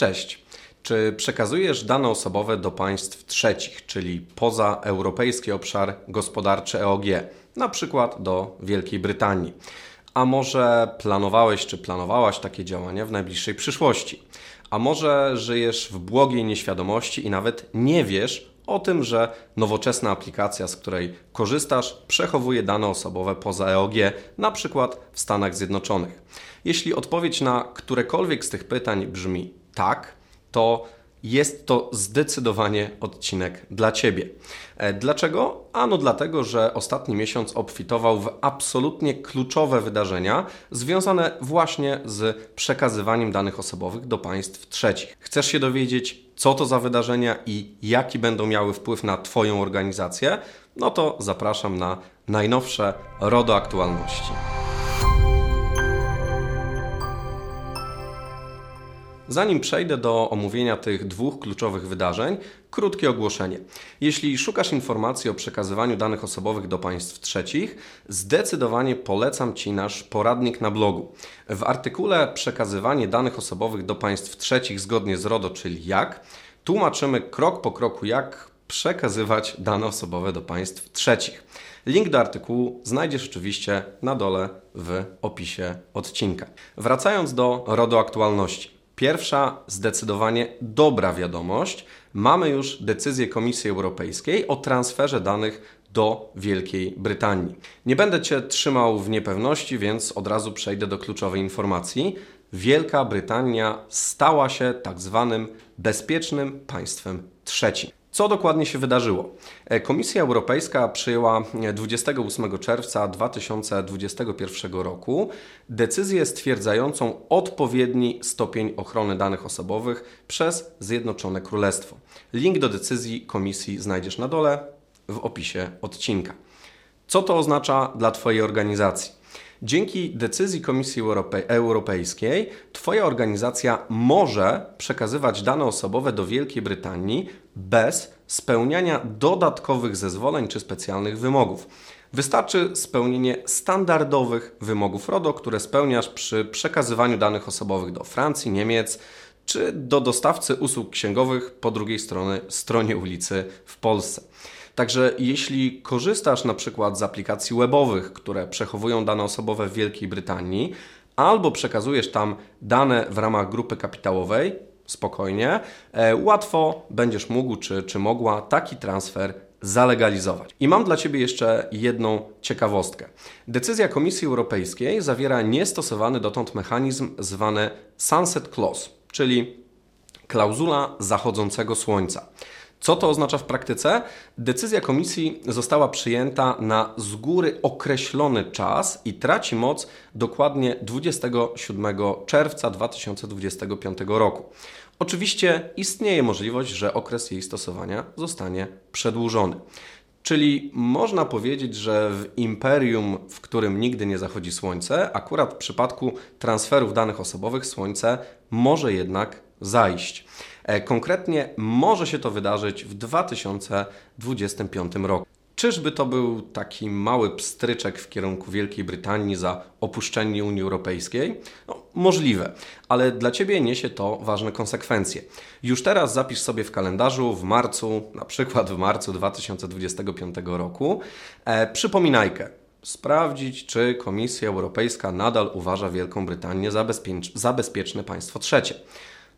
Cześć. Czy przekazujesz dane osobowe do państw trzecich, czyli poza Europejski Obszar Gospodarczy EOG, na przykład do Wielkiej Brytanii? A może planowałeś czy planowałaś takie działania w najbliższej przyszłości? A może żyjesz w błogiej nieświadomości i nawet nie wiesz o tym, że nowoczesna aplikacja, z której korzystasz, przechowuje dane osobowe poza EOG, na przykład w Stanach Zjednoczonych? Jeśli odpowiedź na którekolwiek z tych pytań brzmi tak, to jest to zdecydowanie odcinek dla Ciebie. E, dlaczego? Ano dlatego, że ostatni miesiąc obfitował w absolutnie kluczowe wydarzenia związane właśnie z przekazywaniem danych osobowych do państw trzecich. Chcesz się dowiedzieć, co to za wydarzenia i jaki będą miały wpływ na Twoją organizację? No to zapraszam na najnowsze RODO Aktualności. Zanim przejdę do omówienia tych dwóch kluczowych wydarzeń, krótkie ogłoszenie. Jeśli szukasz informacji o przekazywaniu danych osobowych do państw trzecich, zdecydowanie polecam Ci nasz poradnik na blogu. W artykule Przekazywanie danych osobowych do państw trzecich zgodnie z RODO, czyli jak, tłumaczymy krok po kroku, jak przekazywać dane osobowe do państw trzecich. Link do artykułu znajdziesz oczywiście na dole w opisie odcinka. Wracając do RODO aktualności. Pierwsza zdecydowanie dobra wiadomość. Mamy już decyzję Komisji Europejskiej o transferze danych do Wielkiej Brytanii. Nie będę Cię trzymał w niepewności, więc od razu przejdę do kluczowej informacji. Wielka Brytania stała się tak zwanym bezpiecznym państwem trzecim. Co dokładnie się wydarzyło? E, Komisja Europejska przyjęła 28 czerwca 2021 roku decyzję stwierdzającą odpowiedni stopień ochrony danych osobowych przez Zjednoczone Królestwo. Link do decyzji Komisji znajdziesz na dole w opisie odcinka. Co to oznacza dla Twojej organizacji? Dzięki decyzji Komisji Europej Europejskiej Twoja organizacja może przekazywać dane osobowe do Wielkiej Brytanii bez spełniania dodatkowych zezwoleń czy specjalnych wymogów. Wystarczy spełnienie standardowych wymogów RODO, które spełniasz przy przekazywaniu danych osobowych do Francji, Niemiec czy do dostawcy usług księgowych po drugiej stronie, stronie ulicy w Polsce. Także jeśli korzystasz na przykład z aplikacji webowych, które przechowują dane osobowe w Wielkiej Brytanii, albo przekazujesz tam dane w ramach grupy kapitałowej, spokojnie, e, łatwo będziesz mógł czy, czy mogła taki transfer zalegalizować. I mam dla Ciebie jeszcze jedną ciekawostkę. Decyzja Komisji Europejskiej zawiera niestosowany dotąd mechanizm zwany Sunset Clause, czyli klauzula zachodzącego słońca. Co to oznacza w praktyce? Decyzja komisji została przyjęta na z góry określony czas i traci moc dokładnie 27 czerwca 2025 roku. Oczywiście istnieje możliwość, że okres jej stosowania zostanie przedłużony. Czyli można powiedzieć, że w imperium, w którym nigdy nie zachodzi słońce, akurat w przypadku transferów danych osobowych słońce może jednak zajść. E, konkretnie może się to wydarzyć w 2025 roku. Czyżby to był taki mały pstryczek w kierunku Wielkiej Brytanii za opuszczenie Unii Europejskiej? No, możliwe, ale dla Ciebie niesie to ważne konsekwencje. Już teraz zapisz sobie w kalendarzu w marcu, na przykład w marcu 2025 roku, e, przypominajkę. Sprawdzić, czy Komisja Europejska nadal uważa Wielką Brytanię za, bezpiecz za bezpieczne państwo trzecie.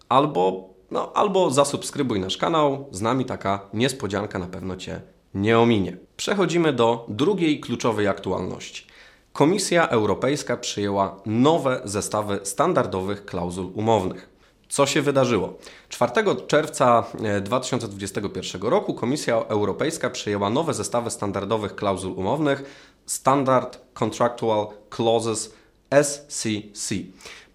Albo no, albo zasubskrybuj nasz kanał, z nami taka niespodzianka na pewno Cię nie ominie. Przechodzimy do drugiej kluczowej aktualności. Komisja Europejska przyjęła nowe zestawy standardowych klauzul umownych. Co się wydarzyło? 4 czerwca 2021 e, roku Komisja Europejska przyjęła nowe zestawy standardowych klauzul umownych Standard Contractual Clauses SCC.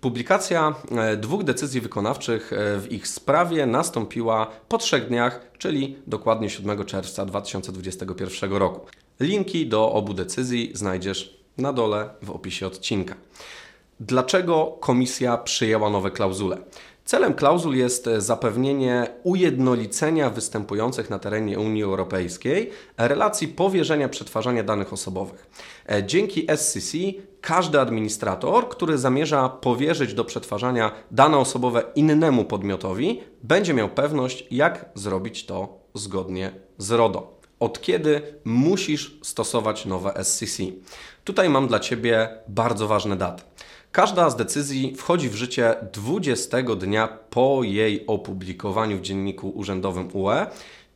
Publikacja e, dwóch decyzji wykonawczych e, w ich sprawie nastąpiła po trzech dniach, czyli dokładnie 7 czerwca 2021 roku. Linki do obu decyzji znajdziesz na dole w opisie odcinka. Dlaczego komisja przyjęła nowe klauzule? Celem klauzul jest zapewnienie ujednolicenia występujących na terenie Unii Europejskiej relacji powierzenia przetwarzania danych osobowych. E, dzięki SCC każdy administrator, który zamierza powierzyć do przetwarzania dane osobowe innemu podmiotowi, będzie miał pewność, jak zrobić to zgodnie z RODO. Od kiedy musisz stosować nowe SCC? Tutaj mam dla Ciebie bardzo ważne daty. Każda z decyzji wchodzi w życie 20 dnia po jej opublikowaniu w Dzienniku Urzędowym UE,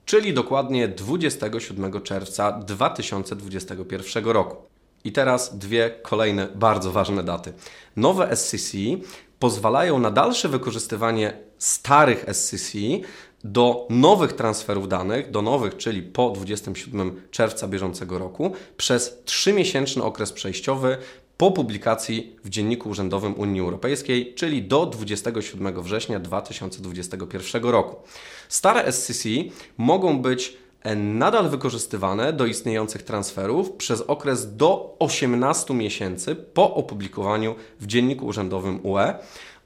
czyli dokładnie 27 czerwca 2021 roku. I teraz dwie kolejne bardzo ważne daty. Nowe SCC pozwalają na dalsze wykorzystywanie starych SCC do nowych transferów danych, do nowych, czyli po 27 czerwca bieżącego roku, przez 3-miesięczny okres przejściowy po publikacji w Dzienniku Urzędowym Unii Europejskiej, czyli do 27 września 2021 roku. Stare SCC mogą być e, nadal wykorzystywane do istniejących transferów przez okres do 18 miesięcy po opublikowaniu w Dzienniku Urzędowym UE.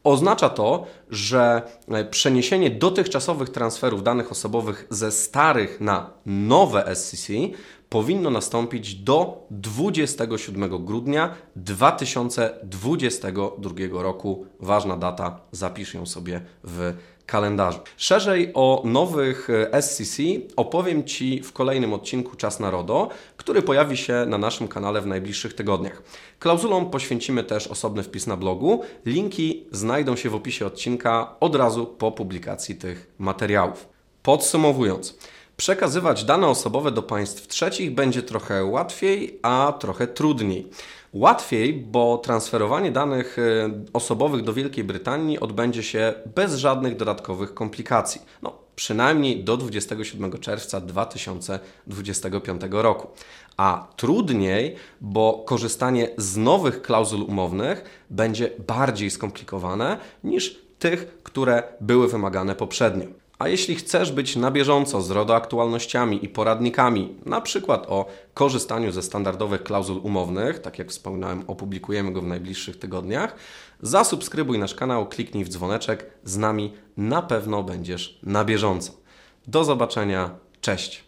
Oznacza to, że e, przeniesienie dotychczasowych transferów danych osobowych ze starych na nowe SCC powinno nastąpić do 27 grudnia 2022 roku. Ważna data, zapisz ją sobie w kalendarzu. Szerzej o nowych e, SCC opowiem Ci w kolejnym odcinku Czas na RODO, który pojawi się na naszym kanale w najbliższych tygodniach. Klauzulom poświęcimy też osobny wpis na blogu. Linki znajdą się w opisie odcinka od razu po publikacji tych materiałów. Podsumowując, Przekazywać dane osobowe do państw trzecich będzie trochę łatwiej, a trochę trudniej. Łatwiej, bo transferowanie danych y, osobowych do Wielkiej Brytanii odbędzie się bez żadnych dodatkowych komplikacji. No, przynajmniej do 27 czerwca 2025 roku. A trudniej, bo korzystanie z nowych klauzul umownych będzie bardziej skomplikowane niż tych, które były wymagane poprzednio. A jeśli chcesz być na bieżąco z RODO aktualnościami i poradnikami, na przykład o korzystaniu ze standardowych klauzul umownych, tak jak wspomniałem, opublikujemy go w najbliższych tygodniach, zasubskrybuj nasz kanał, kliknij w dzwoneczek, z nami na pewno będziesz na bieżąco. Do zobaczenia, cześć!